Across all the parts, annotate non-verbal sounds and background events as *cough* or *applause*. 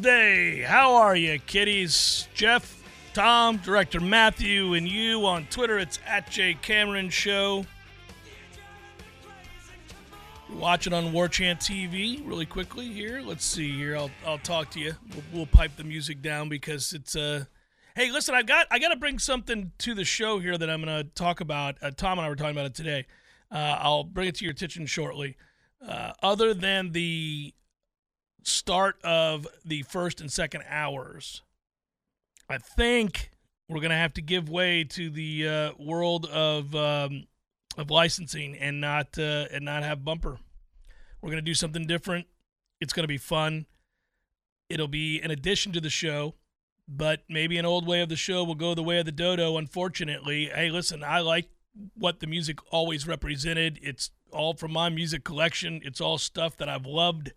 McWednesday. How are you, kiddies? Jeff, Tom, Director Matthew, and you on Twitter. It's at J Cameron Show. Watch it on War Chant TV really quickly here. Let's see here. I'll I'll talk to you. We'll, we'll pipe the music down because it's uh Hey, listen, I got I got to bring something to the show here that I'm going to talk about. Uh, Tom and I were talking about it today. Uh, I'll bring it to your attention shortly. Uh, other than the start of the first and second hours, I think we're going to have to give way to the uh, world of um, of licensing and not uh, and not have bumper. We're going to do something different. It's going to be fun. It'll be an addition to the show, but maybe an old way of the show will go the way of the dodo. Unfortunately, hey, listen, I like what the music always represented. It's all from my music collection. It's all stuff that I've loved.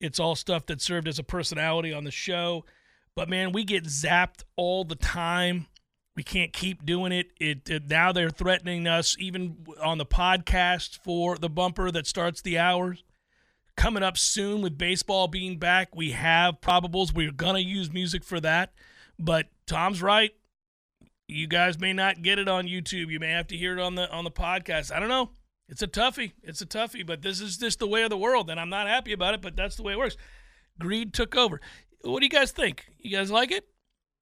It's all stuff that served as a personality on the show. But man, we get zapped all the time. We can't keep doing it. It, it now they're threatening us even on the podcast for the bumper that starts the hours. Coming up soon with baseball being back, we have probables. We're gonna use music for that. But Tom's right. You guys may not get it on YouTube. You may have to hear it on the on the podcast. I don't know. It's a toughie. It's a toughie, but this is just the way of the world, and I'm not happy about it, but that's the way it works. Greed took over. What do you guys think? You guys like it?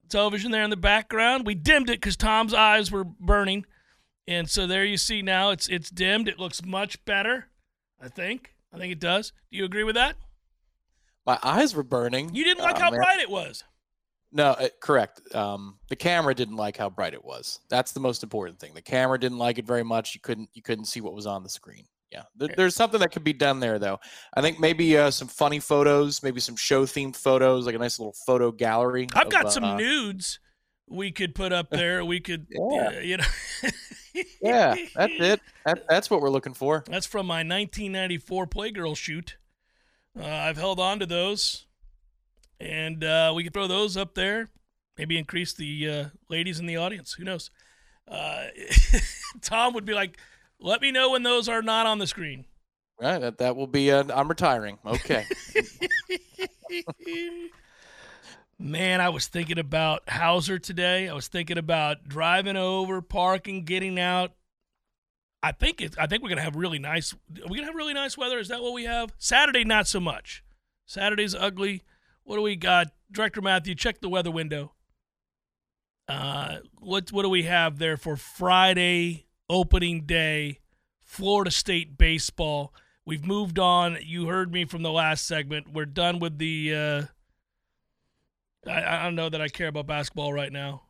Television there in the background. We dimmed it because Tom's eyes were burning, and so there you see now it's it's dimmed. It looks much better. I think. I think it does. Do you agree with that? My eyes were burning. You didn't like Oh, how man. bright it was. No, uh, correct. Um, the camera didn't like how bright it was. That's the most important thing. The camera didn't like it very much. You couldn't you couldn't see what was on the screen. Yeah, There- there's something that could be done there though. I think maybe uh, some funny photos, maybe some show themed photos, like a nice little photo gallery. I've of, got some uh, nudes we could put up there. We could, *laughs* Yeah. uh, you know. *laughs* Yeah, that's it. That, that's what we're looking for. That's from my 1994 Playgirl shoot. Uh, I've held on to those, and uh, we could throw those up there. Maybe increase the uh, ladies in the audience. Who knows? Uh, *laughs* Tom would be like, "Let me know when those are not on the screen." Right, that that will be. Uh, I'm retiring. Okay. *laughs* Man, I was thinking about Hauser today. I was thinking about driving over, parking, getting out. I think it's. I think we're gonna have really nice. Are we gonna have really nice weather? Is that what we have? Saturday, not so much. Saturday's ugly. What do we got, Director Matthew? Check the weather window. Uh, what what do we have there for Friday opening day? Florida State baseball. We've moved on. You heard me from the last segment. We're done with the. Uh, I, I don't know that I care about basketball right now.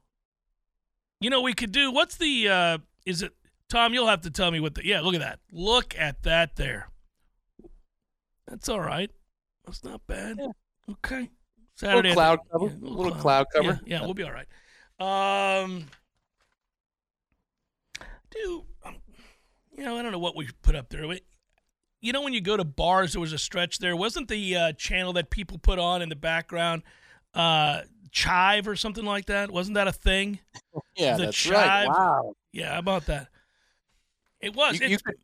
You know, we could do. What's the? Uh, is it Tom? You'll have to tell me what the. Yeah, look at that. Look at that there. That's all right. That's not bad. Okay. Saturday cloud cover. yeah, Little cloud cover. Yeah, yeah, we'll be all right. Um, dude, um, you know, I don't know what we put up there. We- You know, when you go to bars, there was a stretch there. Wasn't the uh, channel that people put on in the background uh, Chive or something like that? Wasn't that a thing? *laughs* Yeah, The that's chive- right. Wow. Yeah, about that? It was. You- you could-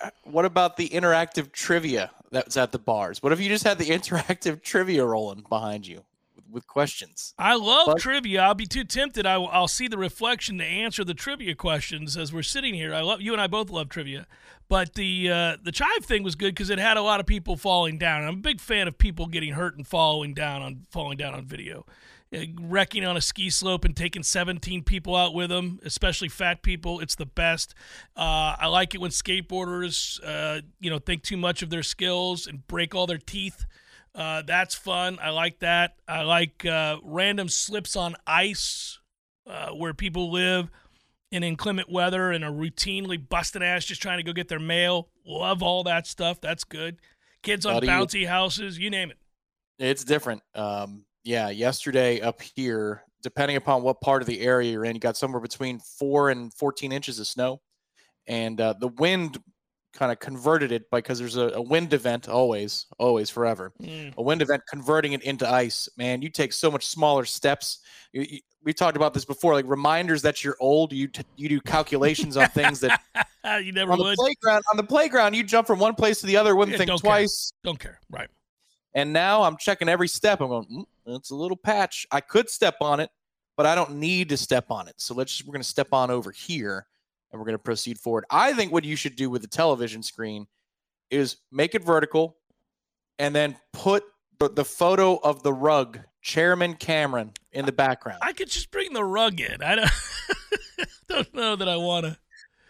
uh, what about the interactive trivia that's at the bars? What if you just had the *laughs* interactive trivia rolling behind you with, with questions? I love But- trivia. I'll be too tempted. I, will see the reflection to answer the trivia questions as we're sitting here. I love you and I both love trivia, but the uh, the chive thing was good because it had a lot of people falling down. I'm a big fan of people getting hurt and falling down on falling down on video. Wrecking on a ski slope and taking 17 people out with them, especially fat people. It's the best. Uh, I like it when skateboarders, uh, you know, think too much of their skills and break all their teeth. Uh, that's fun. I like that. I like uh, random slips on ice uh, where people live in inclement weather and are routinely busting ass just trying to go get their mail. Love all that stuff. That's good. Kids on bouncy houses, you name it. It's different. Um, yeah, yesterday up here, depending upon what part of the area you're in, you got somewhere between four and 14 inches of snow. And uh, the wind kind of converted it because there's a, a, wind event always, always, forever. Mm. A wind event converting it into ice. Man, you take so much smaller steps. You, you, we talked about this before, like reminders that you're old. You t- you do calculations on things that *laughs* you never on would. The playground, on the playground, you jump from one place to the other. Wouldn't yeah, think don't twice. Care. Don't care, right? And now I'm checking every step. I'm going, mm, it's a little patch. I could step on it, but I don't need to step on it. So let's just, we're going to step on over here and we're going to proceed forward. I think what you should do with the television screen is make it vertical and then put the, the photo of the rug, Chairman Cameron, in the background. I could just bring the rug in. I don't, *laughs* don't know that I want to.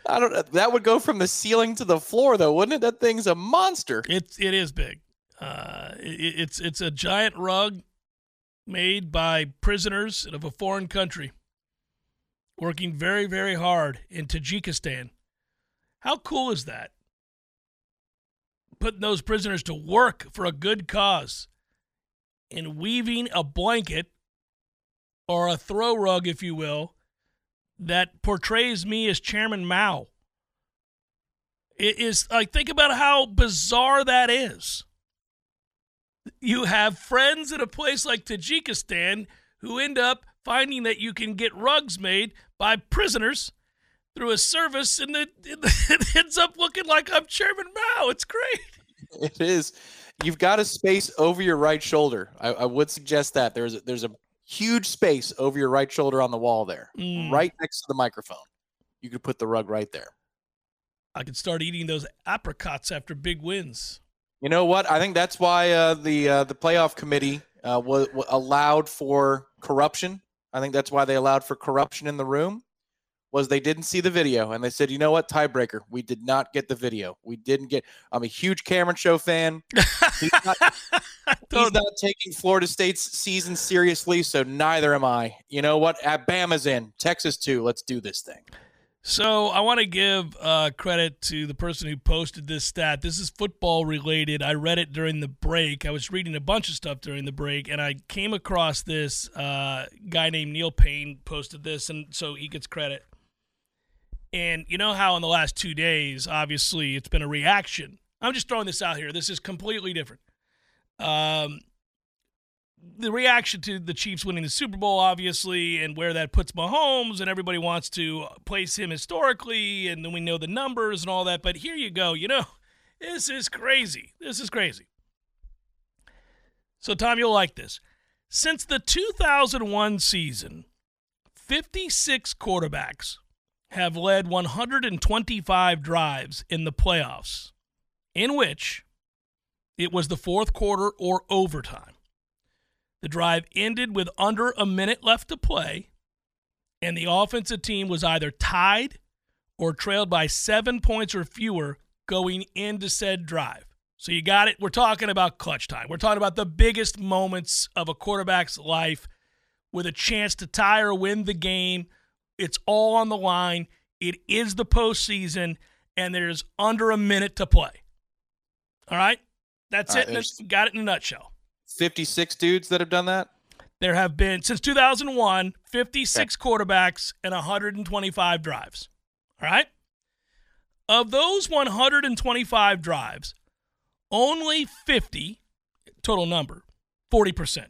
I don't. That would go from the ceiling to the floor, though, wouldn't it? That thing's a monster. It's it is big. Uh, it, it's it's a giant rug made by prisoners of a foreign country working very, very hard in Tajikistan. How cool is that? Putting those prisoners to work for a good cause and weaving a blanket or a throw rug, if you will, that portrays me as Chairman Mao. It is like, think about how bizarre that is. You have friends in a place like Tajikistan who end up finding that you can get rugs made by prisoners through a service, and it, *laughs* it ends up looking like I'm Chairman Mao. It's great. *laughs* It is. You've got a space over your right shoulder. I, I would suggest that there's a, there's a huge space over your right shoulder on the wall there, mm. right next to the microphone. You could put the rug right there. I could start eating those apricots after big wins. You know what? I think that's why uh, the uh, the playoff committee uh, was, was allowed for corruption. I think that's why they allowed for corruption in the room. Was they didn't see the video and they said, you know what, tiebreaker. We did not get the video. We didn't get. I'm a huge Cameron Show fan. He's *laughs* not, he's not taking Florida State's season seriously, so neither am I. You know what? Alabama's in. Texas too. Let's do this thing. So I want to give uh, credit to the person who posted this stat. This is football related. I read it during the break. I was reading a bunch of stuff during the break, and I came across this uh, guy named Neil Payne posted this, and so he gets credit. And you know how in the last two days, obviously, it's been a reaction. I'm just throwing this out here. This is completely different. Um, the reaction to the Chiefs winning the Super Bowl, obviously, and where that puts Mahomes, and everybody wants to place him historically, and then we know the numbers and all that. But here you go. You know, *laughs* this is crazy. This is crazy. So, Tom, you'll like this. Since the 2001 season, 56 quarterbacks have led 125 drives in the playoffs, in which it was the fourth quarter or overtime. The drive ended with under a minute left to play, and the offensive team was either tied or trailed by seven points or fewer going into said drive. So you got it. We're talking about clutch time. We're talking about the biggest moments of a quarterback's life with a chance to tie or win the game. It's all on the line. It is the postseason, and there's under a minute to play. All right? That's all it. Got it in a nutshell. 56 dudes that have done that? There have been, since 2001, 56 okay. quarterbacks and 125 drives. All right? Of those 125 drives, only 50, total number, 40%,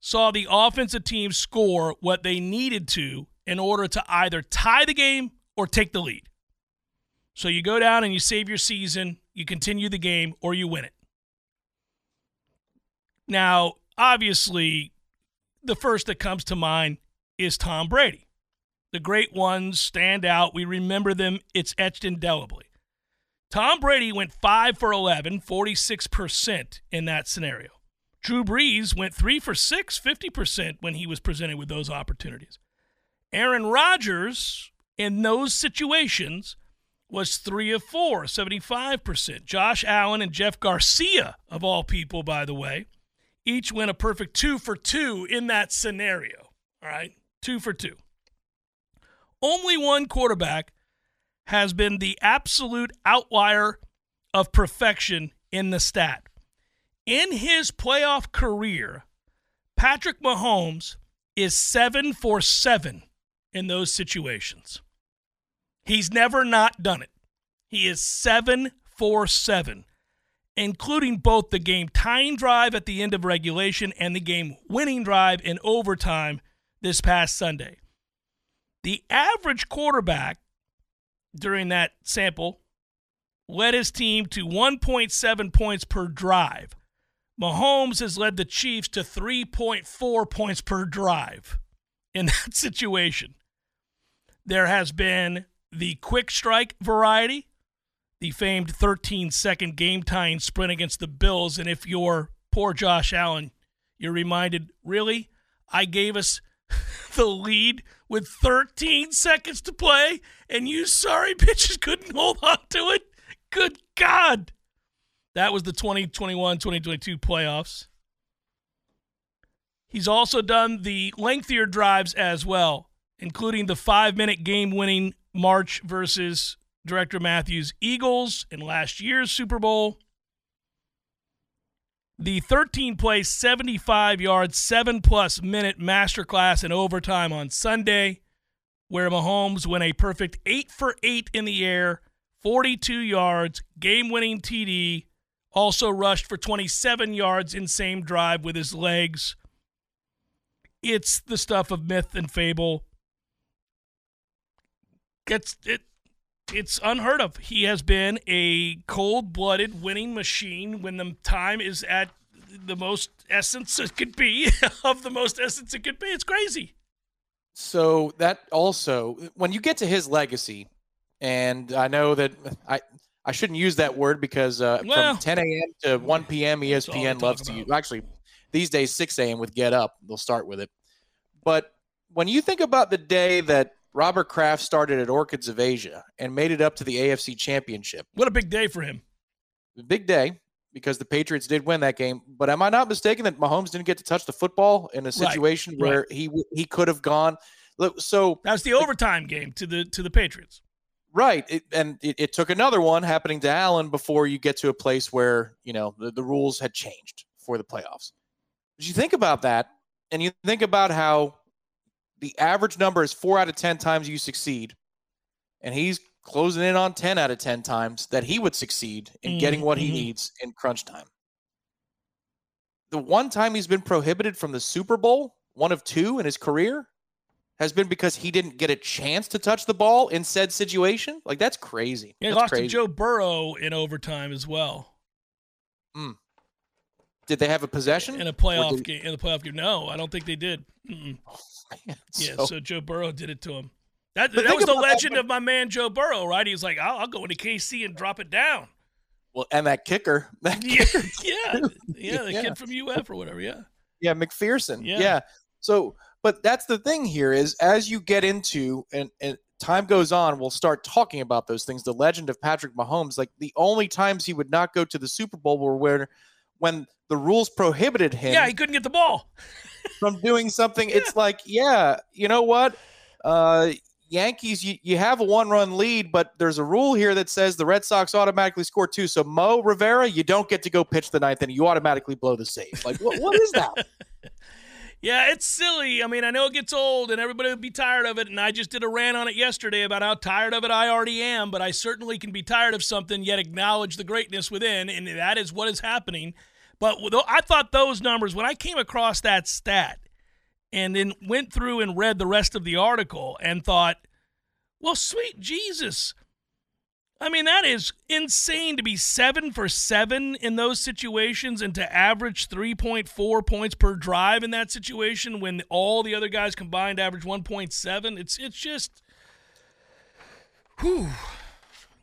saw the offensive team score what they needed to in order to either tie the game or take the lead. So you go down and you save your season, you continue the game, or you win it. Now, obviously, the first that comes to mind is Tom Brady. The great ones stand out. We remember them, it's etched indelibly. Tom Brady went 5 for 11, 46% in that scenario. Drew Brees went three for six, 50% when he was presented with those opportunities. Aaron Rodgers, in those situations, was three of four, 75%. Josh Allen and Jeff Garcia, of all people, by the way, each went a perfect two for two in that scenario. All right, two for two. Only one quarterback has been the absolute outlier of perfection in the stat. In his playoff career, Patrick Mahomes is seven for seven in those situations. He's never not done it. He is seven for seven, including both the game tying drive at the end of regulation and the game winning drive in overtime this past Sunday. The average quarterback during that sample led his team to 1.7 points per drive. Mahomes has led the Chiefs to 3.4 points per drive in *laughs* that situation. There has been the quick strike variety, the famed 13 second game tying sprint against the Bills. And if you're poor Josh Allen, you're reminded, really? I gave us *laughs* the lead with 13 seconds to play, and you sorry bitches couldn't hold on to it? Good God. That was the 2021 2022 playoffs. He's also done the lengthier drives as well, including the five minute game winning March versus Director Matthews Eagles in last year's Super Bowl. The 13 play, 75 yard, 7 plus minute masterclass in overtime on Sunday, where Mahomes went a perfect 8 for 8 in the air, 42 yards, game winning TD, also rushed for 27 yards in same drive with his legs. It's the stuff of myth and fable. It's, it, it's unheard of. He has been a cold blooded winning machine when the time is at the most essence it could be, *laughs* of the most essence it could be. It's crazy. So that also, when you get to his legacy, and I know that I I shouldn't use that word because uh, Well- from 10 a.m. to 1 p.m. ESPN loves to use. Actually, these days 6 a.m. with Get Up, they'll start with it. But when you think about the day that Robert Kraft started at Orchids of Asia and made it up to the AFC Championship, What a big day for him. big day because the Patriots did win that game. But am I not mistaken that Mahomes didn't get to touch the football in a situation right. where he he could have gone? Look, So That was the overtime game to the to the Patriots. Right. It, and it, it took another one happening to Allen before you get to a place where, you know, the, the rules had changed for the playoffs. But you think about that and you think about how the average number is four out of 10 times you succeed. And he's closing in on 10 out of 10 times that he would succeed in getting what he Mhm. needs in crunch time. The one time he's been prohibited from the Super Bowl, one of two in his career, has been because he didn't get a chance to touch the ball in said situation. Like that's crazy. Yeah, he That's lost crazy. to Joe Burrow in overtime as well Did they have a possession in a playoff game. In the playoff game, no, I don't think they did. Mm-mm. *laughs* Yeah, so, So- Joe Burrow did it to him. That, that was the about that legend of my man Joe Burrow, right? He was like, "I'll, I'll go into KC and drop it down." well, and that kicker, *laughs* that Yeah, kicker, *laughs* yeah, yeah. The Yeah. kid from UF or whatever. Yeah, yeah, McPherson, Yeah. yeah. So, but that's the thing here is as you get into and, and time goes on, we'll start talking about those things. The legend of Patrick Mahomes, like the only times he would not go to the Super Bowl were where when the rules prohibited him yeah. He couldn't get the ball. *laughs* from doing something. It's like, yeah, you know what? Uh, Yankees, you, you have a one run lead, but there's a rule here that says the Red Sox automatically score two. So, Mo Rivera, you don't get to go pitch the ninth inning. You automatically blow the save. Like, what, what is that? *laughs* Yeah, it's silly. I mean, I know it gets old and everybody would be tired of it. And I just did a rant on it yesterday about how tired of it I already am, but I certainly can be tired of something yet acknowledge the greatness within. And that is what is happening. But I thought those numbers, when I came across that stat and then went through and read the rest of the article and thought, well, sweet Jesus. I mean, that is insane to be seven for seven in those situations and to average 3.4 points per drive in that situation when all the other guys combined average 1.7. It's it's just, whew.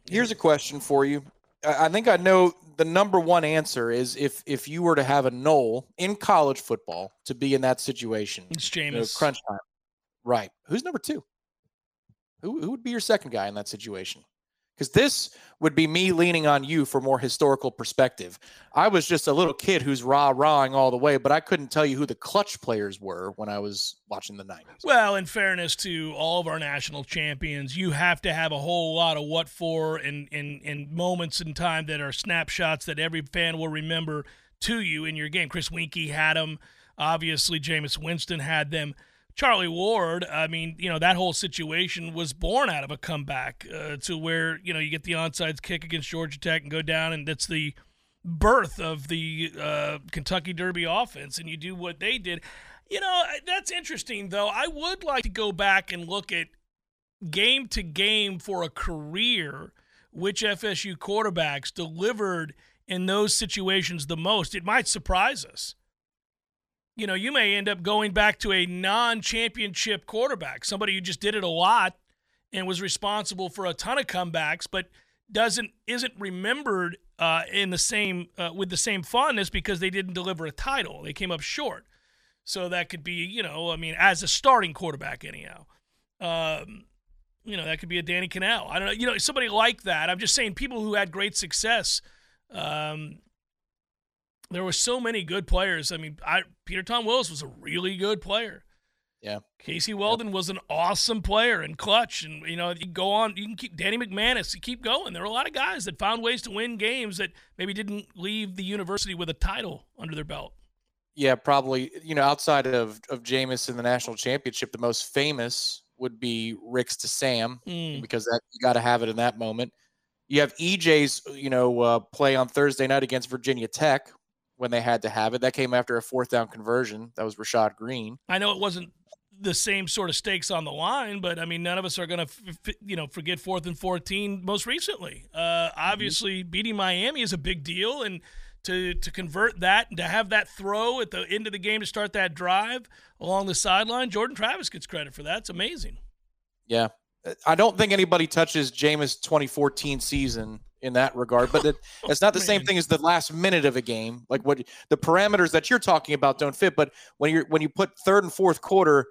Here's a question for you. I think I know the number one answer is if if you were to have a Nole in college football to be in that situation, It's you know, Jameis. crunch time. Right. Who's number two? Who who would be your second guy in that situation? Because this would be me leaning on you for more historical perspective. I was just a little kid who's rah rahing all the way, but I couldn't tell you who the clutch players were when I was watching the 90s. Well, in fairness to all of our national champions, you have to have a whole lot of what for and in, in, moments in time that are snapshots that every fan will remember to you in your game. Chris Weinke had them. Obviously, Jameis Winston had them. Charlie Ward, I mean, you know, that whole situation was born out of a comeback uh, to where, you know, you get the onside kick against Georgia Tech and go down, and that's the birth of the uh, Kentucky Derby offense, and you do what they did. You know, that's interesting, though. I would like to go back and look at game to game for a career which FSU quarterbacks delivered in those situations the most. It might surprise us you know, you may end up going back to a non championship quarterback, somebody who just did it a lot and was responsible for a ton of comebacks, but doesn't isn't remembered uh, in the same uh, with the same fondness because they didn't deliver a title. They came up short. So that could be, you know, I mean, as a starting quarterback, anyhow. Um, you know, that could be a Danny Kanell. I don't know, you know, somebody like that. I'm just saying, people who had great success. Um, there were so many good players. I mean, I, Peter Tom Willis was a really good player. Yeah. Casey Weldon was an awesome player and clutch. And, you know, you go on, you can keep Danny McManus, you keep going. There are a lot of guys that found ways to win games that maybe didn't leave the university with a title under their belt. Yeah, probably. You know, outside of of Jameis in the national championship, the most famous would be Rix to Sam Mm. because that you got to have it in that moment. You have EJ's, you know, uh, play on Thursday night against Virginia Tech when they had to have it. That came after a fourth down conversion. That was Rashad Greene. I know it wasn't the same sort of stakes on the line, but I mean, none of us are going to, f- f- you know, forget fourth and 14 most recently. Uh, obviously, beating Miami is a big deal. And to, to convert that and to have that throw at the end of the game to start that drive along the sideline, Jordan Travis gets credit for that. It's amazing. Yeah. I don't think anybody touches Jameis 2014 season in that regard, but it, *laughs* it's not the same thing as the last minute of a game. Like what the parameters that you're talking about don't fit. But when you're when you put third and fourth quarter,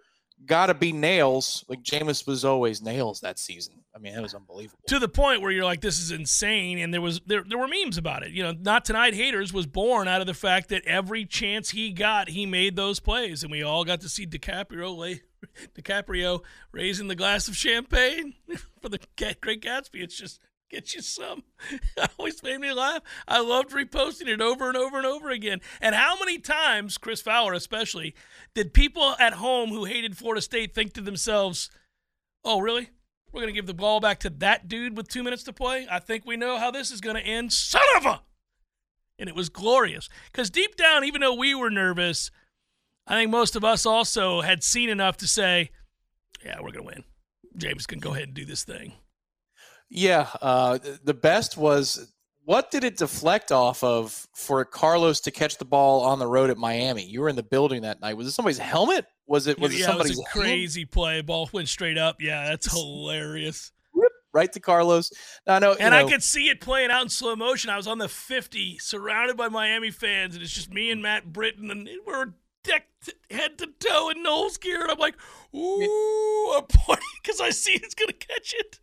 gotta be nails. Like Jameis was always nails that season. I mean, it was unbelievable. to the point where you're like, this is insane. And there was there there were memes about it. You know, not tonight haters was born out of the fact that every chance he got, he made those plays, and we all got to see DiCaprio lay *laughs* DiCaprio raising the glass of champagne *laughs* for the Great Gatsby. It's just get you some. *laughs* It always made me laugh. I loved reposting it over and over and over again. And how many times, Chris Fowler especially, did people at home who hated Florida State think to themselves, "Oh, really? We're going to give the ball back to that dude with two minutes to play. I think we know how this is going to end. Son of a! And it was glorious. Because deep down, even though we were nervous, I think most of us also had seen enough to say, yeah, we're going to win. Jameis can go ahead and do this thing. Yeah, uh, the best was what did it deflect off of for Carlos to catch the ball on the road at Miami? You were in the building that night. Was it somebody's helmet? Was it was yeah, it it somebody's was a hand? crazy play. Ball went straight up. Yeah, that's hilarious. right to Carlos? No, no, And I know, could see it playing out in slow motion. I was on the 50, surrounded by Miami fans, and it's just me and Matt Britton, and we're decked head to toe in Noles gear. And I'm like, ooh, I'm pointing *laughs* because I see it's going to catch it.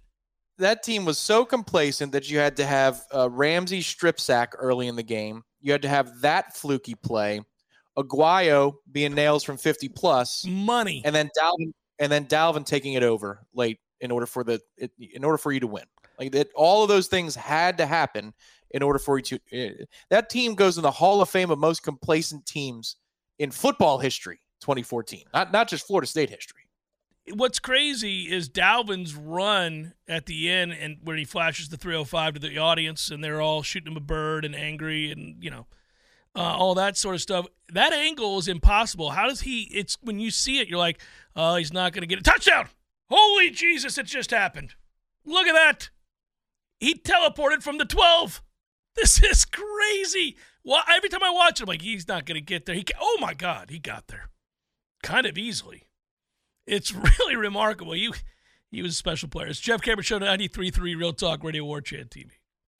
That team was so complacent that you had to have uh, Ramsey strip sack early in the game. You had to have that fluky play, Aguayo being nails from 50 plus, Money. and then Dalvin and then Dalvin taking it over late in order for the it, in order for you to win. Like that, all of those things had to happen in order for you to. Uh, that team goes in the Hall of Fame of most complacent teams in football history. 2014, not not just Florida State history. What's crazy is Dalvin's run at the end, and where he flashes the 305 to the audience, and they're all shooting him a bird and angry, and you know, uh, all that sort of stuff. That angle is impossible. How does he? It's when you see it, you're like, oh, he's not going to get a touchdown. Holy Jesus, it just happened. Look at that. He teleported from the 12. This *laughs* is crazy. Well, every time I watch it, I'm like, he's not going to get there. He, oh my God, he got there, kind of easily. It's *laughs* really remarkable. You, he was a special player. It's Jeff Cameron Show 93.3 Real Talk Radio War Chant TV.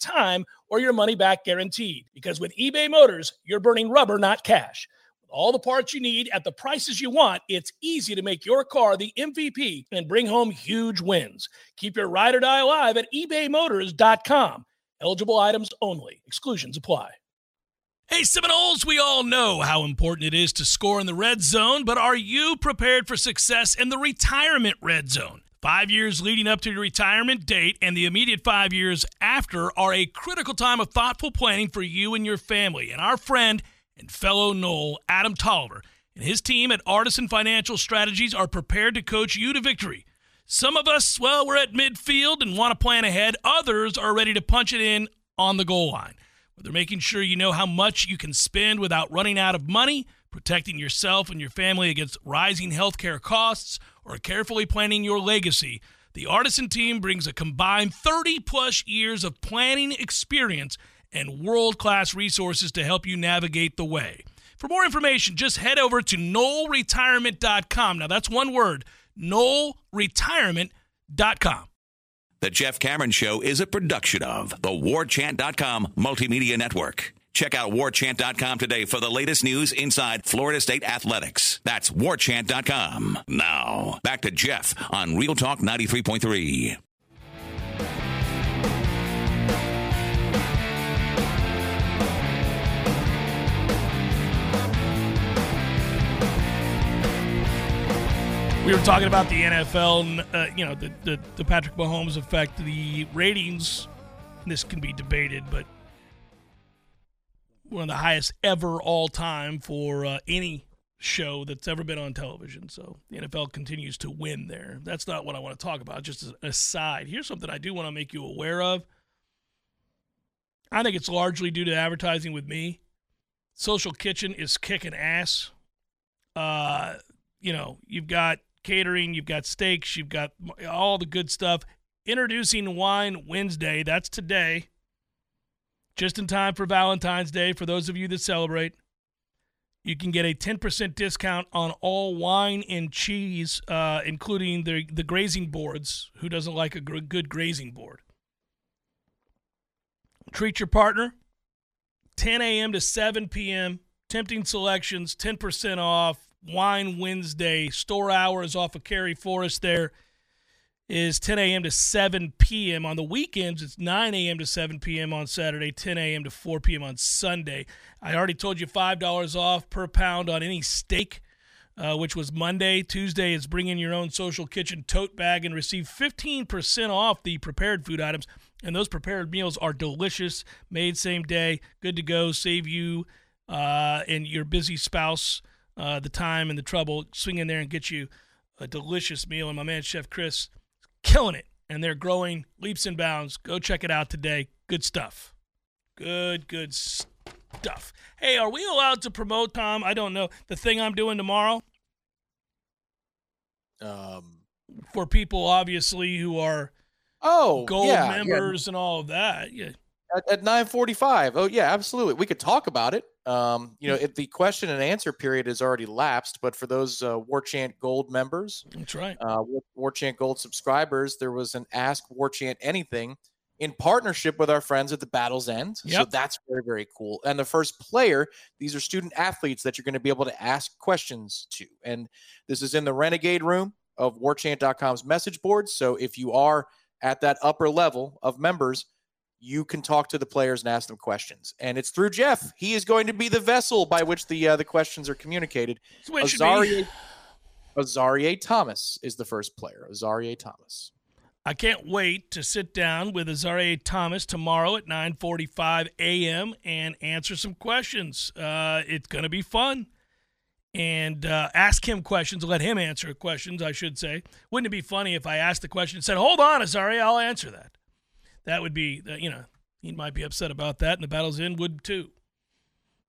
time or your money back guaranteed. Because with eBay Motors, you're burning rubber, not cash. With all the parts you need at the prices you want, it's easy to make your car the MVP and bring home huge wins. Keep your ride or die alive at ebaymotors.com. Eligible items only, exclusions apply. Hey, Seminoles, we all know how important it is to score in the red zone, but are you prepared for success in the retirement red zone? Five years leading up to your retirement date and the immediate five years after are a critical time of thoughtful planning for you and your family. And our friend and fellow Nole, Adam Tolliver, and his team at Artisan Financial Strategies are prepared to coach you to victory. Some of us, well, we're at midfield and want to plan ahead. Others are ready to punch it in on the goal line. They're making sure you know how much you can spend without running out of money, protecting yourself and your family against rising healthcare costs, or carefully planning your legacy. The Artisan team brings a combined 30 plus years of planning experience and world class resources to help you navigate the way. For more information, just head over to noleretirement.com. Now, that's one word noleretirement.com. The Jeff Cameron Show is a production of the WarChant.com Multimedia Network. Check out warchant.com today for the latest news inside Florida State athletics. That's warchant.com. Now, back to Jeff on Real Talk 93.3. We were talking about the NFL, uh, you know, the, the, the Patrick Mahomes effect, the ratings. This can be debated, but one of the highest ever all time for uh, any show that's ever been on television. So the NFL continues to win there. That's not what I want to talk about. Just as aside, here's something I do want to make you aware of. I think it's largely due to advertising with me. Social Kitchen is kicking ass. Uh, you know, you've got catering, you've got steaks, you've got all the good stuff. Introducing Wine Wednesday, that's today, just in time for Valentine's Day. For those of you that celebrate, you can get a 10% discount on all wine and cheese, uh, including the, the grazing boards. Who doesn't like a gr- good grazing board? Treat your partner. 10 a.m. to 7 p.m. Tempting selections, 10% off. Wine Wednesday. Store hours off of Cary Forest there is 10 a.m. to 7 p.m. On the weekends, it's 9 a.m. to 7 p.m. on Saturday, 10 a.m. to 4 p.m. on Sunday. I already told you $5 off per pound on any steak, uh, which was Monday. Tuesday is bring in your own social kitchen tote bag and receive 15% off the prepared food items. And those prepared meals are delicious, made same day, good to go, save you uh, and your busy spouse uh, the time and the trouble. Swing in there and get you a delicious meal. And my man, Chef Chris, killing it. And they're growing leaps and bounds. Go check it out today. Good stuff. Good, good stuff. Hey, are we allowed to promote, Tom? I don't know. The thing I'm doing tomorrow? Um, For people, obviously, who are oh, gold yeah, members and all of that. Yeah. yeah. At, at 9:45. Oh yeah, absolutely. We could talk about it. Um, you know, if the question and answer period has already lapsed, but for those uh, War Chant Gold members, That's right. uh, War, Chant Gold subscribers, there was an Ask War Chant Anything in partnership with our friends at the Battle's End. So that's very, very cool. And the first player, these are student athletes that you're going to be able to ask questions to. And this is in the Renegade room of warchant.com's message board. So if you are at that upper level of members, you can talk to the players and ask them questions. And it's through Jeff. He is going to be the vessel by which the uh, the questions are communicated. That's the way it should be. Azareye'h, Azareye'h Thomas is the first player. Azareye'h Thomas. I can't wait to sit down with Azareye'h Thomas tomorrow at 9:45 a.m. and answer some questions. Uh, it's going to be fun, and uh, ask him questions. Let him answer questions. I should say. Wouldn't it be funny if I asked the question and said, "Hold on, Azareye'h, I'll answer that." That would be, uh, you know, He might be upset about that, and the Battle's End would too.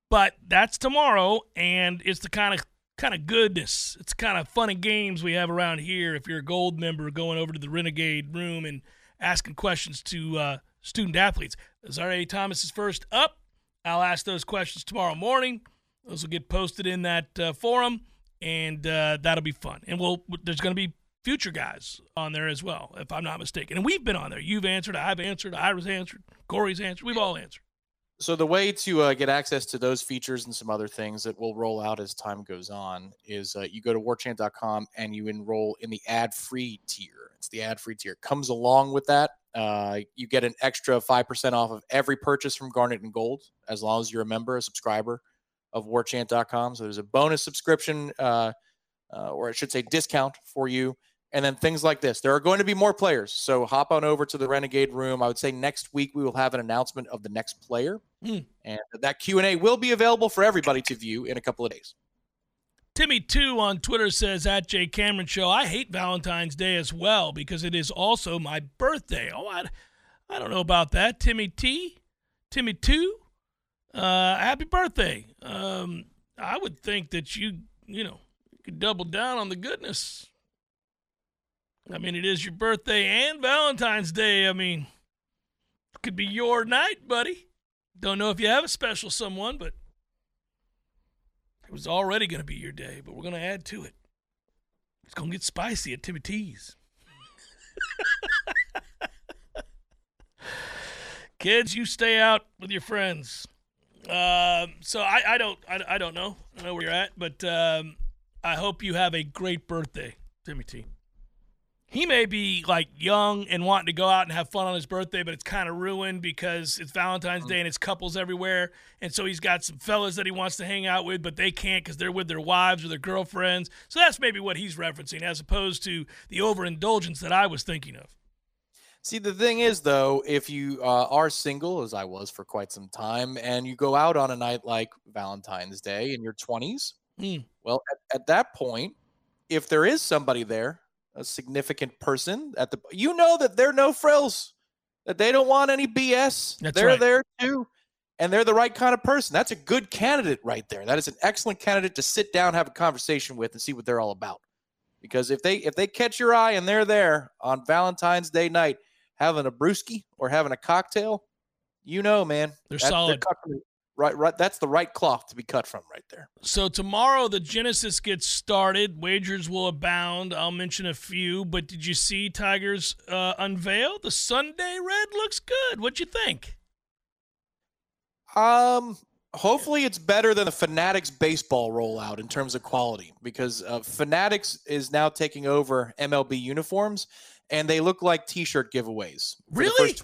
But that's tomorrow, and it's the kind of kind of goodness, it's kind of fun and games we have around here. If you're a gold member, going over to the Renegade room and asking questions to uh, student athletes. Zaire Thomas is first up. I'll ask those questions tomorrow morning. Those will get posted in that uh, forum, and uh, that'll be fun. And we'll there's going to be future guys on there as well, if I'm not mistaken. And we've been on there. You've answered, I've answered, Ira's answered, Corey's answered. We've all answered. So the way to uh, get access to those features and some other things that will roll out as time goes on is uh, you go to warchant.com and you enroll in the ad-free tier. It's the ad-free tier. Comes along with that. Uh, you get an extra five percent off of every purchase from Garnet and Gold, as long as you're a member, a subscriber of warchant.com. So there's a bonus subscription, uh, uh, or I should say, discount for you and then things like this. There are going to be more players, so hop on over to the Renegade room. I would say next week we will have an announcement of the next player, mm. and that Q and A will be available for everybody to view in a couple of days. Timmy two on Twitter says at Jay Cameron Show, I hate Valentine's Day as well because it is also my birthday. Oh, I, I don't know about that. Timmy T, Timmy two, uh, happy birthday. Um, I would think that you, you know, could double down on the goodness. I mean, it is your birthday and Valentine's Day. I mean, it could be your night, buddy. Don't know if you have a special someone, but it was already going to be your day, but we're going to add to it. It's going to get spicy at Timmy T's. *laughs* Kids, you stay out with your friends. Um, so I, I don't I, I don't know. I don't know where you're at, but um, I hope you have a great birthday, Timmy T he may be like young and wanting to go out and have fun on his birthday, but it's kind of ruined because it's Valentine's Day and it's couples everywhere. And so he's got some fellas that he wants to hang out with, but they can't because they're with their wives or their girlfriends. So that's maybe what he's referencing as opposed to the overindulgence that I was thinking of. See, the thing is, though, if you uh, are single, as I was for quite some time, and you go out on a night like Valentine's Day in your 20s, mm. well, at, at that point, if there is somebody there a significant person at the you know that they're no frills that they don't want any bs That's they're right. there too and they're the right kind of person. That's a good candidate right there. That is an excellent candidate to sit down have a conversation with and see what they're all about. Because if they if they catch your eye and they're there on valentine's day night having a brewski or having a cocktail you know man they're solid. they're right right that's the right cloth to be cut from right there. So tomorrow the genesis gets started. Wagers will abound. I'll mention a few but did you see tigers uh, unveil? The Sun Day Red looks good. What'd you think? Um hopefully it's better than the fanatics baseball rollout in terms of quality because uh, fanatics is now taking over mlb uniforms and they look like t-shirt giveaways really?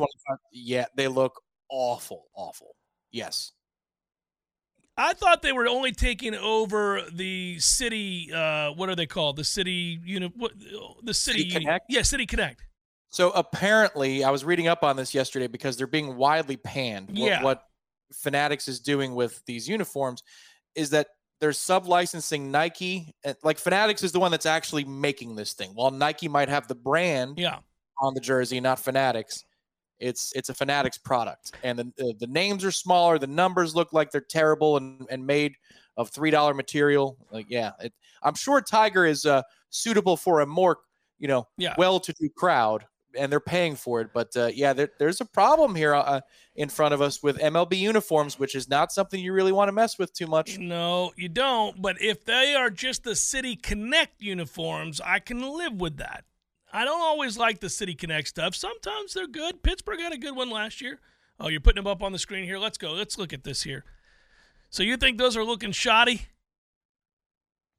yeah they look awful awful. Yes I thought they were only taking over the city. Uh, what are they called? The city unit. What the city, city Connect? Yeah, City Connect. So apparently, I was reading up on this yesterday because they're being widely panned. Yeah. What, what Fanatics is doing with these uniforms is that they're sub-licensing Nike. Like Fanatics is the one that's actually making this thing, while Nike might have the brand yeah. on the jersey, not Fanatics. It's it's a Fanatics product, and the the names are smaller. The numbers look like they're terrible and, and made of three dollar material. Like yeah, it, I'm sure Tiger is uh, suitable for a more you know yeah. well-to-do crowd, and they're paying for it. But uh, yeah, there, there's a problem here uh, in front of us with MLB uniforms, which is not something you really want to mess with too much. No, you don't. But if they are just the City Connect uniforms, I can live with that. I don't always like the City Connect stuff. Sometimes they're good. Pittsburgh had a good one last year. Oh, you're putting them up on the screen here. Let's go. Let's look at this here. So you think those are looking shoddy?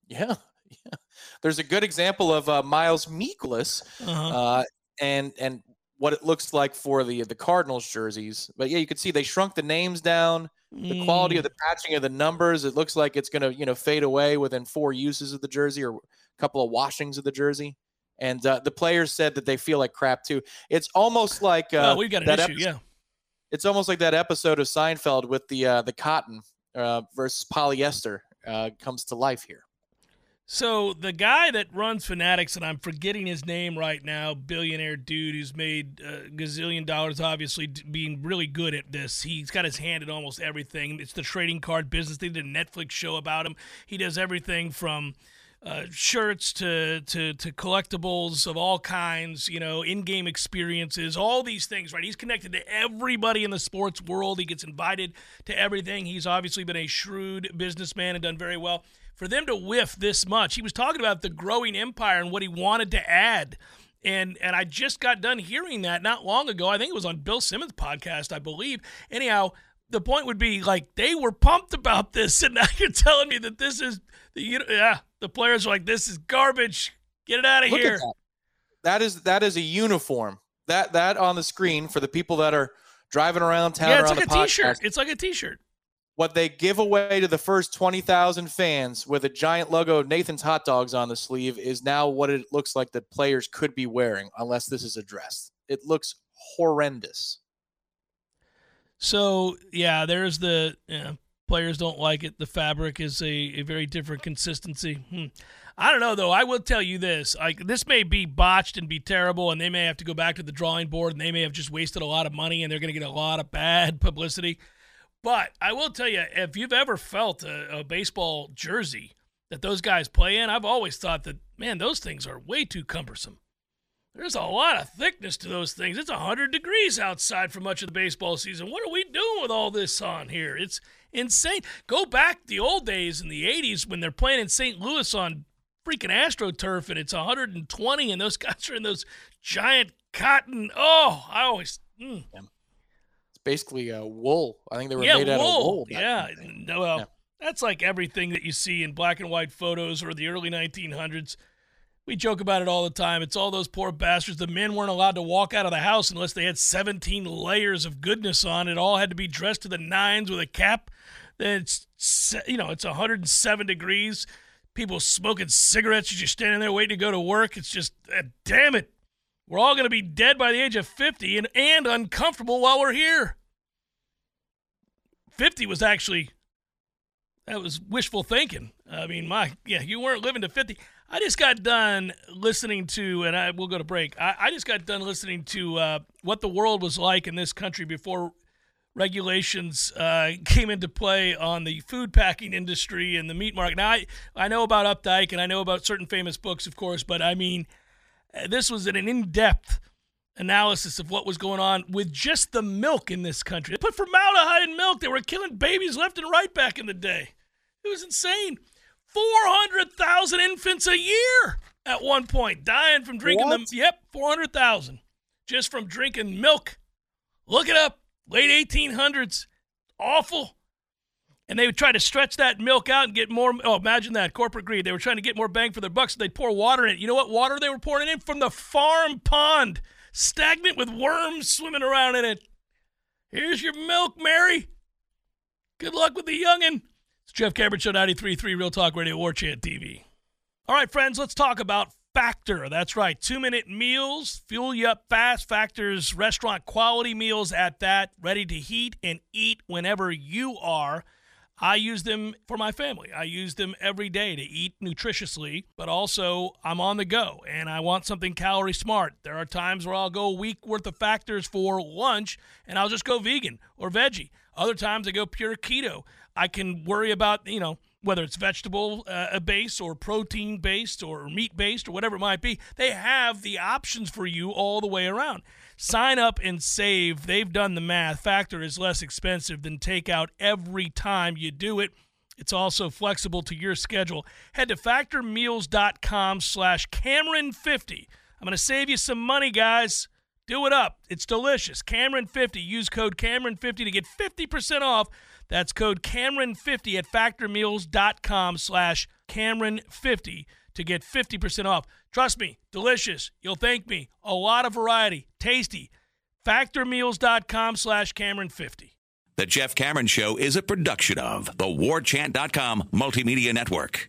Yeah, *laughs* yeah. There's a good example of uh, Miles Mikolas, uh-huh. uh, and and what it looks like for the the Cardinals jerseys. But yeah, you can see they shrunk the names down. The quality of Mm. the patching of the numbers, it looks like it's going to you know fade away within four uses of the jersey or a couple of washings of the jersey. And uh, the players said that they feel like crap too. It's almost like uh, oh, we've got an that issue. episode- yeah. it's almost like that episode of Seinfeld with the uh, the cotton uh, versus polyester uh, comes to life here. So the guy that runs Fanatics, and I'm forgetting his name right now, billionaire dude who's made a gazillion dollars, obviously being really good at this. He's got his hand in almost everything. It's the trading card business. They did a Netflix show about him. He does everything from uh, shirts to, to to collectibles of all kinds, you know, in-game experiences, all these things, right? He's connected to everybody in the sports world. He gets invited to everything. He's obviously been a shrewd businessman and done very well for them to whiff this much. He was talking about the growing empire and what he wanted to add. And and I just got done hearing that not long ago. I think it was on Bill Simmons' podcast, I believe. Anyhow, the point would be like they were pumped about this, *laughs* and now you're telling me that this is the you yeah the players are like this is garbage. Get it out of Look here. That. that is that is a uniform. That that on the screen for the people that are driving around town. Yeah, it's like a shirt It's like a T-shirt what they give away to the first 20,000 fans with a giant logo of Nathan's hot dogs on the sleeve is now what it looks like that players could be wearing unless this is a dress. It looks horrendous. So, yeah, there's the players don't like it. The fabric is a, a very different consistency. Hmm. I don't know though. I will tell you this: like this may be botched and be terrible, and they may have to go back to the drawing board, and they may have just wasted a lot of money, and they're going to get a lot of bad *laughs* publicity. But I will tell you, if you've ever felt a, a, baseball jersey that those guys play in, I've always thought that, man, those things are way too cumbersome. There's a lot of thickness to those things. It's 100 degrees outside for much of the baseball season. What are we doing with all this on here? It's insane. Go back the old days in the 80s when they're playing in St. Louis on freaking AstroTurf and it's 120 and those *laughs* guys are in those giant cotton. Oh, I always. Mm. Yeah basically uh, wool. I think they were yeah, made wool. out of wool. Yeah, well, yeah. that's like everything that you see in black and white photos or the early 1900s. We joke about it all the time. It's all those poor bastards. The men weren't allowed to walk out of the house unless they had 17 layers of goodness on. It all had to be dressed to the nines with a cap. Then it's you know it's 107 degrees. People smoking cigarettes as you're standing there waiting to go to work. It's just, uh, damn it. We're all going to be dead by the age of 50 and, and uncomfortable while we're here. 50 was actually that was wishful thinking. I mean, my yeah, you weren't living to 50. I just got done listening to, and I will go to break. I, I just got done listening to uh, what the world was like in this country before regulations uh, came into play on the food packing industry and the meat market. Now, I, I know about Updike and I know about certain famous books, of course, but I mean, this was an in depth analysis of what was going on with just the milk in this country. They put formaldehyde in milk. They were killing babies left and right back in the day. It was insane. 400,000 infants a year at one point dying from drinking what? them. Yep, 400,000 just from drinking milk. Look it up. Late 1800s. Awful. And they would try to stretch that milk out and get more. Oh, imagine that corporate greed. They were trying to get more bang for their bucks. So they'd pour water in it. You know what water they were pouring in? From the farm pond stagnant with worms swimming around in it. Here's your milk, Mary. Good luck with the youngin'. It's Jeff Cameron Show 93.3 Real Talk Radio War Chant TV. All right, friends, let's talk about Factor. That's right. Two minute meals, fuel you up fast. Factor's restaurant quality meals at that, ready to heat and eat whenever you are. I use them for my family. I use them every day to eat nutritiously, but also I'm on the go and I want something calorie smart. There are times where I'll go a week worth of factors for lunch and I'll just go vegan or veggie. Other times I go pure keto. I can worry about, you know, whether it's vegetable uh, based or protein based or meat based or whatever it might be. They have the options for you all the way around. Sign up and save. They've done the math. Factor is less expensive than takeout every time you do it. It's also flexible to your schedule. Head to factormeals.com slash Cameron50. I'm going to save you some money, guys. Do it up. It's delicious. Cameron50. Use code Cameron50 to get 50% off. That's code Cameron50 at factormeals.com slash Cameron50 to get 50% off. Trust me, delicious. You'll thank me. A lot of variety, tasty. Factormeals.com slash Cameron50. The Jeff Cameron Show is a production of the WarChant.com Multimedia Network.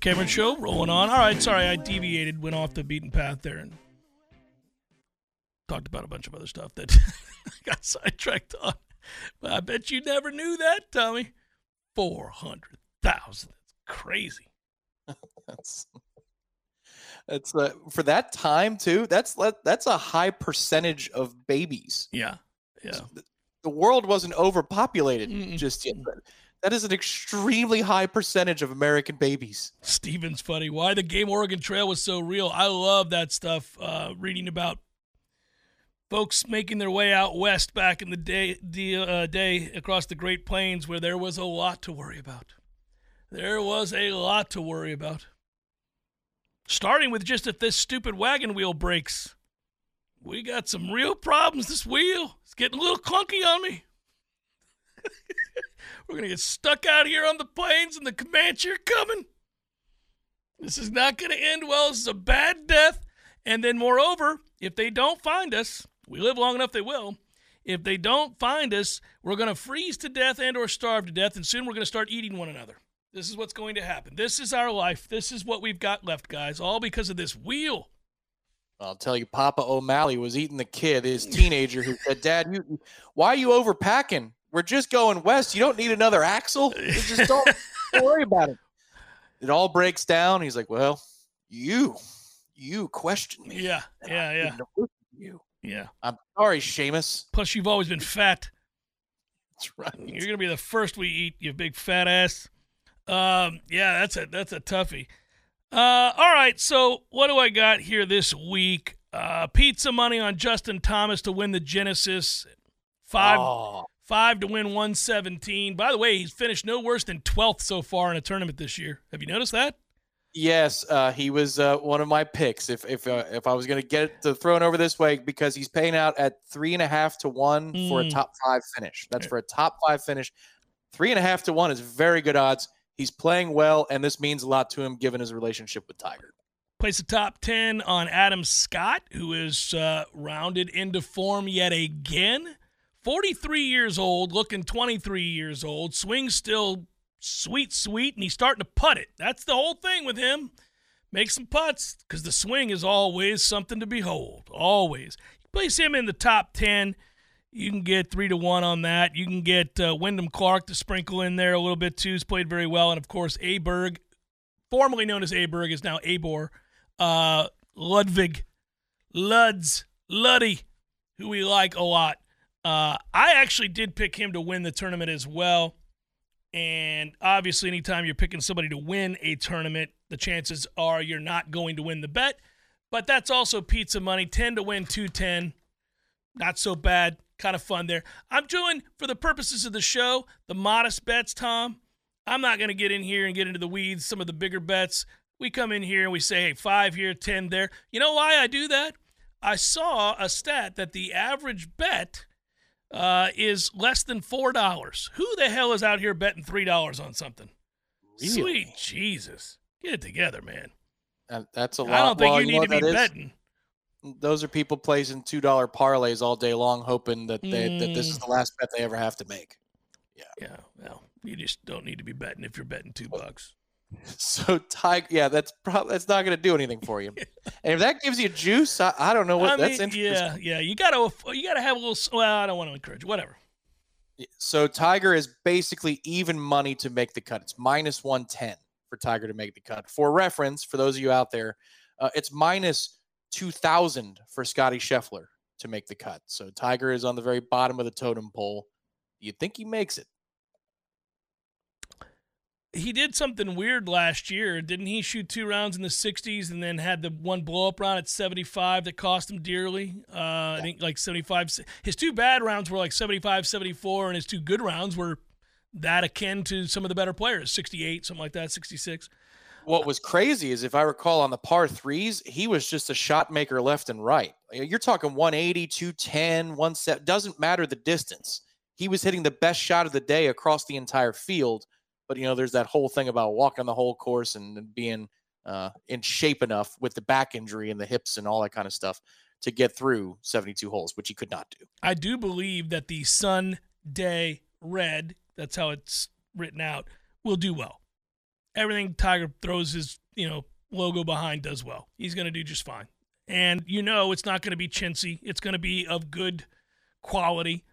Cameron Show rolling on. All right, sorry, I deviated, went off the beaten path there, and talked about a bunch of other stuff that *laughs* got sidetracked on. But I bet you never knew that, Tommy. Four hundred thousand. That's crazy. *laughs* that's that's uh, for that time too. That's that's a high percentage of babies. Yeah, yeah. The world wasn't overpopulated Mm-mm. just yet. That is an extremely high percentage of American babies. Steven's funny. Why the game Oregon Trail was so real. I love that stuff. Uh, reading about folks making their way out west back in the day, the, uh, day across the Great Plains where there was a lot to worry about. There was a lot to worry about. Starting with just if this stupid wagon wheel breaks. We got some real problems. This wheel is getting a little clunky on me. We're going to get stuck out here on the plains and the Comanche are coming. This is not going to end well. This is a bad death. And then, moreover, if they don't find us, we live long enough they will. If they don't find us, we're going to freeze to death and or starve to death, and soon we're going to start eating one another. This is what's going to happen. This is our life. This is what we've got left, guys, all because of this wheel. I'll tell you, Papa O'Malley was eating the kid, his teenager, who said, "Dad, you, why are you overpacking? We're just going west. You don't need another axle. *laughs* You just don't, don't worry about it." It all breaks down. He's like, "Well, you, you question me. Yeah, yeah, yeah, You. yeah. I'm sorry, Seamus. Plus, you've always been fat. That's right. You're gonna be the first we eat, you big fat ass. Um, yeah, that's a that's a toughie. Uh, all right, so what do I got here this week? Uh, pizza money on Justin Thomas to win the Genesis. Five Oh, five to win 117. By the way, he's finished no worse than 12th so far in a tournament this year. Have you noticed that? yes, uh, he was uh, one of my picks. If if uh, if I was going to get to thrown over this way, because he's paying out at three and a half to one for a Mm. top five finish. That's for a top five finish. Three and a half to one is very good odds. He's playing well, and this means a lot to him given his relationship with Tiger. Place the top 10 on Adam Scott, who is uh, rounded into form yet again. 43 years old, looking 23 years old. Swing still sweet, sweet, and he's starting to putt it. That's the whole thing with him. Make some putts because the swing is always something to behold. Always. Place him in the top 10. You can get three to one on that. You can get uh, Wyndham Clark to sprinkle in there a little bit too. He's played very well. And of course, Aberg, formerly known as Aberg, is now Abor. Uh, Ludwig, Luds, Luddy, who we like a lot. Uh, I actually did pick him to win the tournament as well. And obviously, anytime you're picking somebody to win a tournament, the chances are you're not going to win the bet. But that's also pizza money 10 to win 210. Not so bad. Kind of fun there. I'm doing, for the purposes of the show, the modest bets, Tom. I'm not going to get in here and get into the weeds, some of the bigger bets. We come in here and we say, hey, five here, 10 there. You know why I do that? I saw a stat that the average bet uh, is less than $4. Who the hell is out here betting $3 on something? Really? Sweet Jesus. Get it together, man. And that's a lot. I don't think well, you know need to be is? betting. Those are people placing two dollar parlays all day long, hoping that they that this is Mm. the last bet they ever have to make. Yeah, well, you just don't need to be betting if you're betting two bucks. So Tiger, yeah, that's probably that's not going to do anything for you. and if that gives you juice, I, I don't know what I that's mean, interesting. yeah, yeah, you gotta, you gotta have a little. Well, I don't want to encourage. Whatever. So Tiger is basically even money to make the cut. It's minus one ten for Tiger to make the cut. For reference, for those of you out there, uh, it's minus two thousand for Scottie Scheffler to make the cut. So Tiger is on the very bottom of the totem pole. You think he makes it? He did something weird last year, didn't he? Shoot two rounds in the 60s and then had the one blow up round at 75 that cost him dearly. Uh, I think like 75. His two bad rounds were like 75, 74, and his two good rounds were that akin to some of the better players 68, something like that, 66. What was crazy is if I recall on the par threes, he was just a shot maker left and right. You're talking 180, 210, one set, doesn't matter the distance. He was hitting the best shot of the day across the entire field. But, you know, there's that whole thing about walking the whole course and being uh, in shape enough with the back injury and the hips and all that kind of stuff to get through 72 holes, which he could not do. I do believe that the Sun Day Red, that's how it's written out, will do well. everything Tiger throws his you know logo behind does well. He's going to do just fine. And you know it's not going to be chintzy. It's going to be of good quality.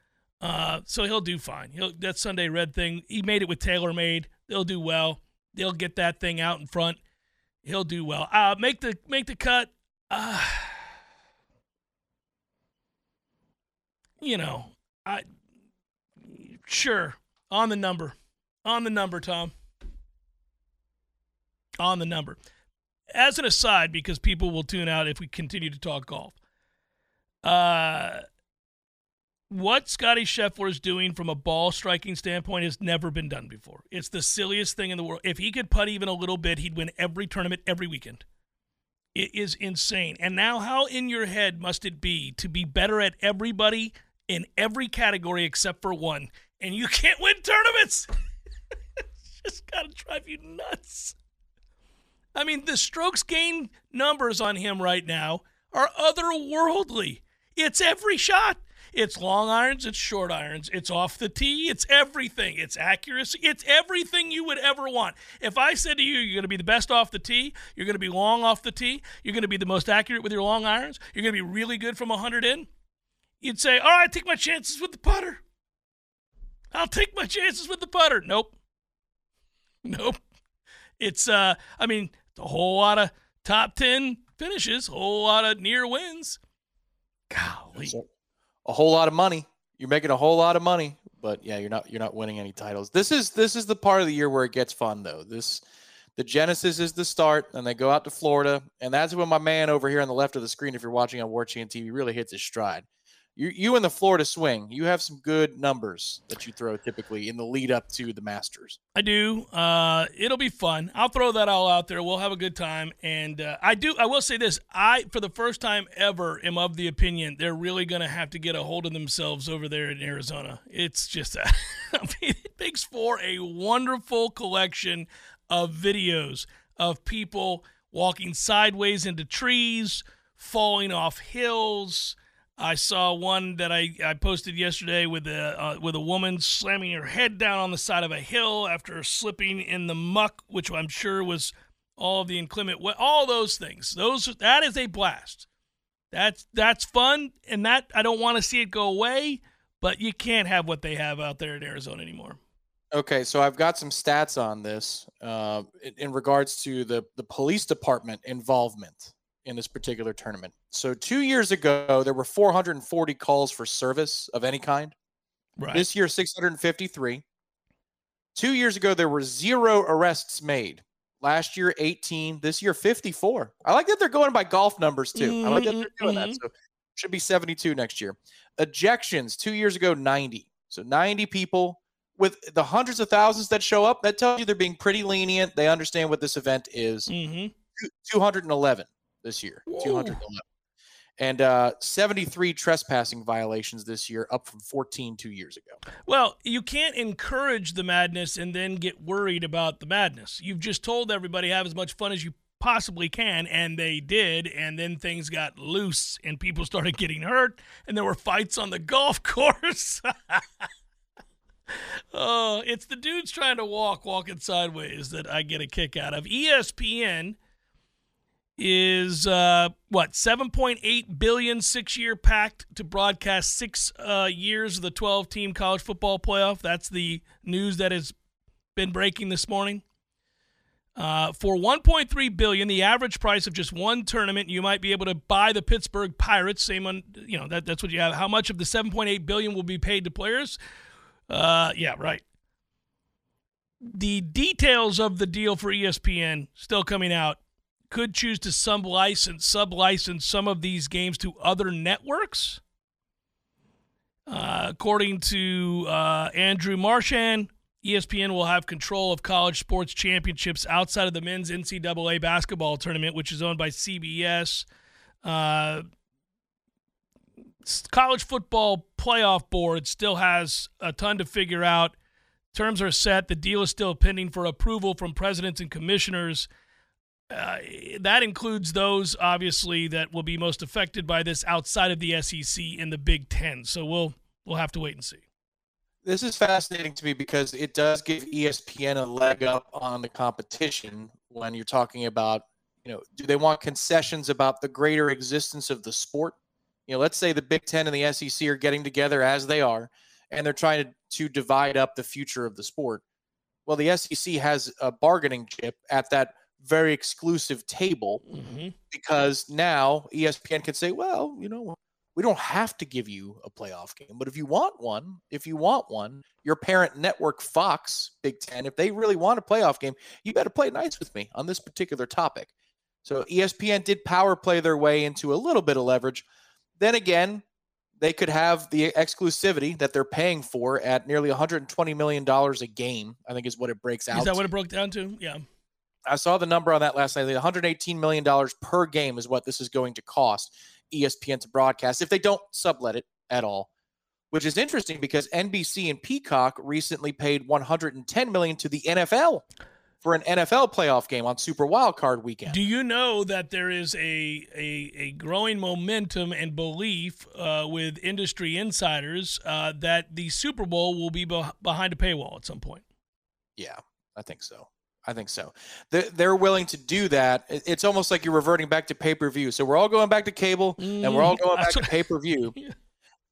Uh, so he'll do fine. He'll that Sun Day Red thing. He made it with TaylorMade. They'll do well. They'll get that thing out in front. He'll do well. Uh, make the make the cut. Uh, you know, I sure on the number, on the number, Tom. On the number. As an aside, because people will tune out if we continue to talk golf. Uh, what Scottie Scheffler is doing from a ball striking standpoint has never been done before. It's the silliest thing in the world. If he could putt even a little bit, he'd win every tournament every weekend. It is insane. And now, how in your head must it be to be better at everybody in every category except for one, and you can't win tournaments? *laughs* it's just got to drive you nuts. I mean, the strokes gain numbers on him right now are otherworldly. It's every shot. It's long irons, it's short irons, it's off the tee, it's everything. It's accuracy, it's everything you would ever want. If I said to you, you're going to be the best off the tee, you're going to be long off the tee, you're going to be the most accurate with your long irons, you're going to be really good from 100 in, you'd say, all right, take my chances with the putter. I'll take my chances with the putter. Nope. Nope. It's, uh, I mean, a whole lot of top 10 finishes, a whole lot of near wins. Golly a whole lot of money. You're making a whole lot of money, but yeah, you're not you're not winning any titles. This is this is the part of the year where it gets fun though. This the Genesis is the start, and they go out to Florida, and that's when my man over here on the left of the screen, if you're watching on War Chant TV, really hits his stride you you in the Florida swing, you have some good numbers that you throw typically in the lead up to the Masters. I do. Uh, it'll be fun. I'll throw that all out there. We'll have a good time. And uh, I do. I will say this: I, for the first time ever, am of the opinion they're really going to have to get a hold of themselves over there in Arizona. It's just, *laughs* I mean, it makes for a wonderful collection of videos of people walking sideways into trees, falling off hills I saw one that I, I posted yesterday with a uh, with a woman slamming her head down on the side of a hill after slipping in the muck, which I'm sure was all the inclement all those things. Those that is a blast. That's that's fun, and that I don't want to see it go away. But you can't have what they have out there in Arizona anymore. Okay, so I've got some stats on this uh, in, in regards to the the police department involvement in this particular tournament. So two years ago, there were 440 calls for service of any kind. Right. This year, 653. Two years ago, there were zero arrests made. Last year, 18. This year, 54. I like that they're going by golf numbers too. Mm-hmm, I like that they're doing mm-hmm. that. So should be 72 next year. Ejections, two years ago, 90. So 90 people with the hundreds of thousands that show up. That tells you they're being pretty lenient. They understand what this event is. Mm-hmm. 211 this year. 211. And uh, 73 trespassing violations this year, up from 14 two years ago. Well, you can't encourage the madness and then get worried about the madness. You've just told everybody have as much fun as you possibly can, and they did. And then things got loose, and people started getting hurt, and there were fights on the *laughs* golf course. *laughs* oh, it's the dudes trying to walk, walking sideways that I get a kick out of. ESPN is uh, what 7.8 billion six year pact to broadcast six uh, years of the 12 team college football playoff. That's the news that has been breaking this morning. Uh, for 1.3 billion, the average price of just one tournament, you might be able to buy the Pittsburgh Pirates. Same on, you know, that, that's what you have. How much of the 7.8 billion will be paid to players? Uh, yeah, right. The details of the deal for ESPN still coming out could choose to sub-license, sub-license some of these games to other networks. Uh, according to uh, Andrew Marchand, ESPN will have control of college sports championships outside of the men's NCAA basketball tournament, which is owned by CBS. Uh, college football playoff board still has a ton to figure out. Terms are set. The deal is still pending for approval from presidents and commissioners. Uh, that includes those obviously that will be most affected by this outside of the SEC and the Big Ten. So we'll we'll have to wait and see. This is fascinating to me because it does give ESPN a leg up on the competition when you're talking about, you know, do they want concessions about the greater existence of the sport? You know, let's say the Big Ten and the SEC are getting together as they are, and they're trying to, to divide up the future of the sport. Well, the SEC has a bargaining chip at that very exclusive table Mm-hmm. because now ESPN can say, well, you know, we don't have to give you a playoff game, but if you want one, if you want one, your parent network Fox, Big Ten, if they really want a playoff game, you better play nice with me on this particular topic. So ESPN did power play their way into a little bit of leverage. Then again, they could have the exclusivity that they're paying for at nearly 120 million dollars a game. I think is what it breaks out. Is that what it broke down to? Yeah. I saw the number on that last night. 118 million dollars per game is what this is going to cost ESPN to broadcast if they don't sublet it at all. Which is interesting because NBC and Peacock recently paid 110 million to the NFL for an NFL playoff game on Super Wild Card weekend. Do you know that there is a a, a growing momentum and belief uh, with industry insiders uh, that the Super Bowl will be beh behind a paywall at some point? Yeah, I think so. I think so. They're, they're willing to do that. It's almost like you're reverting back to pay per view. So we're all going back to cable and we're all Mm, going back to *laughs* pay per view. *laughs* Yeah.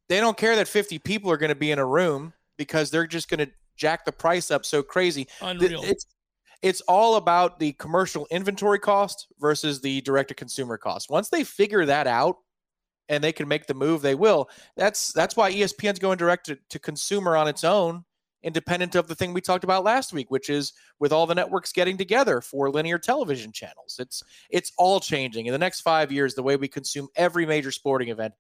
They don't care that 50 people are going to be in a room because they're just going to jack the price up so crazy. Unreal. It's it's all about the commercial inventory cost versus the direct to consumer cost. Once they figure that out and they can make the move, they will. That's that's why ESPN's going direct to, to consumer on its own, independent of the thing we talked about last week, which is with all the networks getting together for linear television channels. It's it's all changing. In the next five years, the way we consume every major sporting event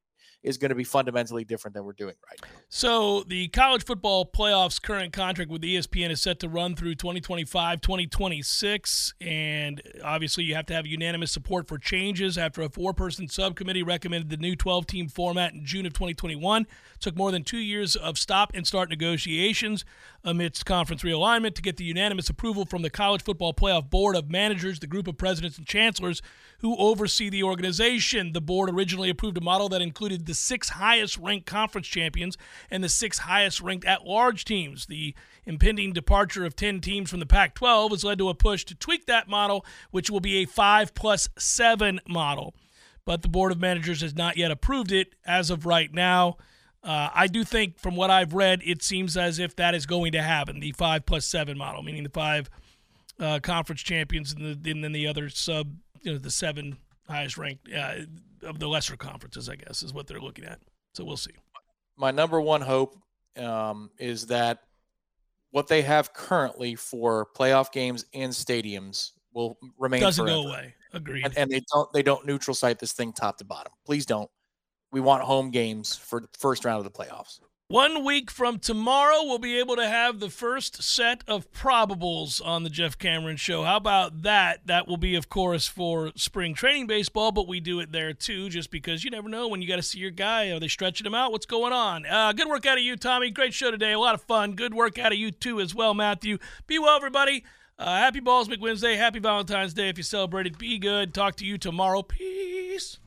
is going to be fundamentally different than we're doing right now. So the college football playoffs current contract with ESPN is set to run through 2025, 2026, and obviously you have to have unanimous support for changes after a four-person subcommittee recommended the new 12-team format in June of 2021. It took more than 2 years of stop and start negotiations amidst conference realignment to get the unanimous approval from the College Football Playoff Board of Managers, the group of presidents and chancellors who oversee the organization. The board originally approved a model that included the six highest ranked conference champions and the six highest ranked at large teams. The impending departure of 10 teams from the Pac 12 has led to a push to tweak that model, which will be a 5 plus 7 model. But the board of managers has not yet approved it as of right now. Uh, I do think, from what I've read, it seems as if that is going to happen the 5 plus 7 model, meaning the five uh, conference champions and, the, and then the other sub, you know, the seven highest ranked uh, of the lesser conferences, I guess, is what they're looking at. So we'll see. my number one hope um, is that what they have currently for playoff games and stadiums will remain Doesn't forever. go away. Agreed. And, and they don't they don't neutral site this thing top to bottom. Please don't. We want home games for the first round of the playoffs. One week from tomorrow, we'll be able to have the first set of probables on the Jeff Cameron Show. How about that? That will be, of course, for spring training baseball, but we do it there too, just because you never know when you got to see your guy. Are they stretching him out? What's going on? Uh, good work out of you, Tommy. Great show today. A lot of fun. Good work out of you too, as well, Matthew. Be well, everybody. Uh, happy Balls McWednesday. Happy Valentine's Day. If you celebrated, be good. Talk to you tomorrow. Peace.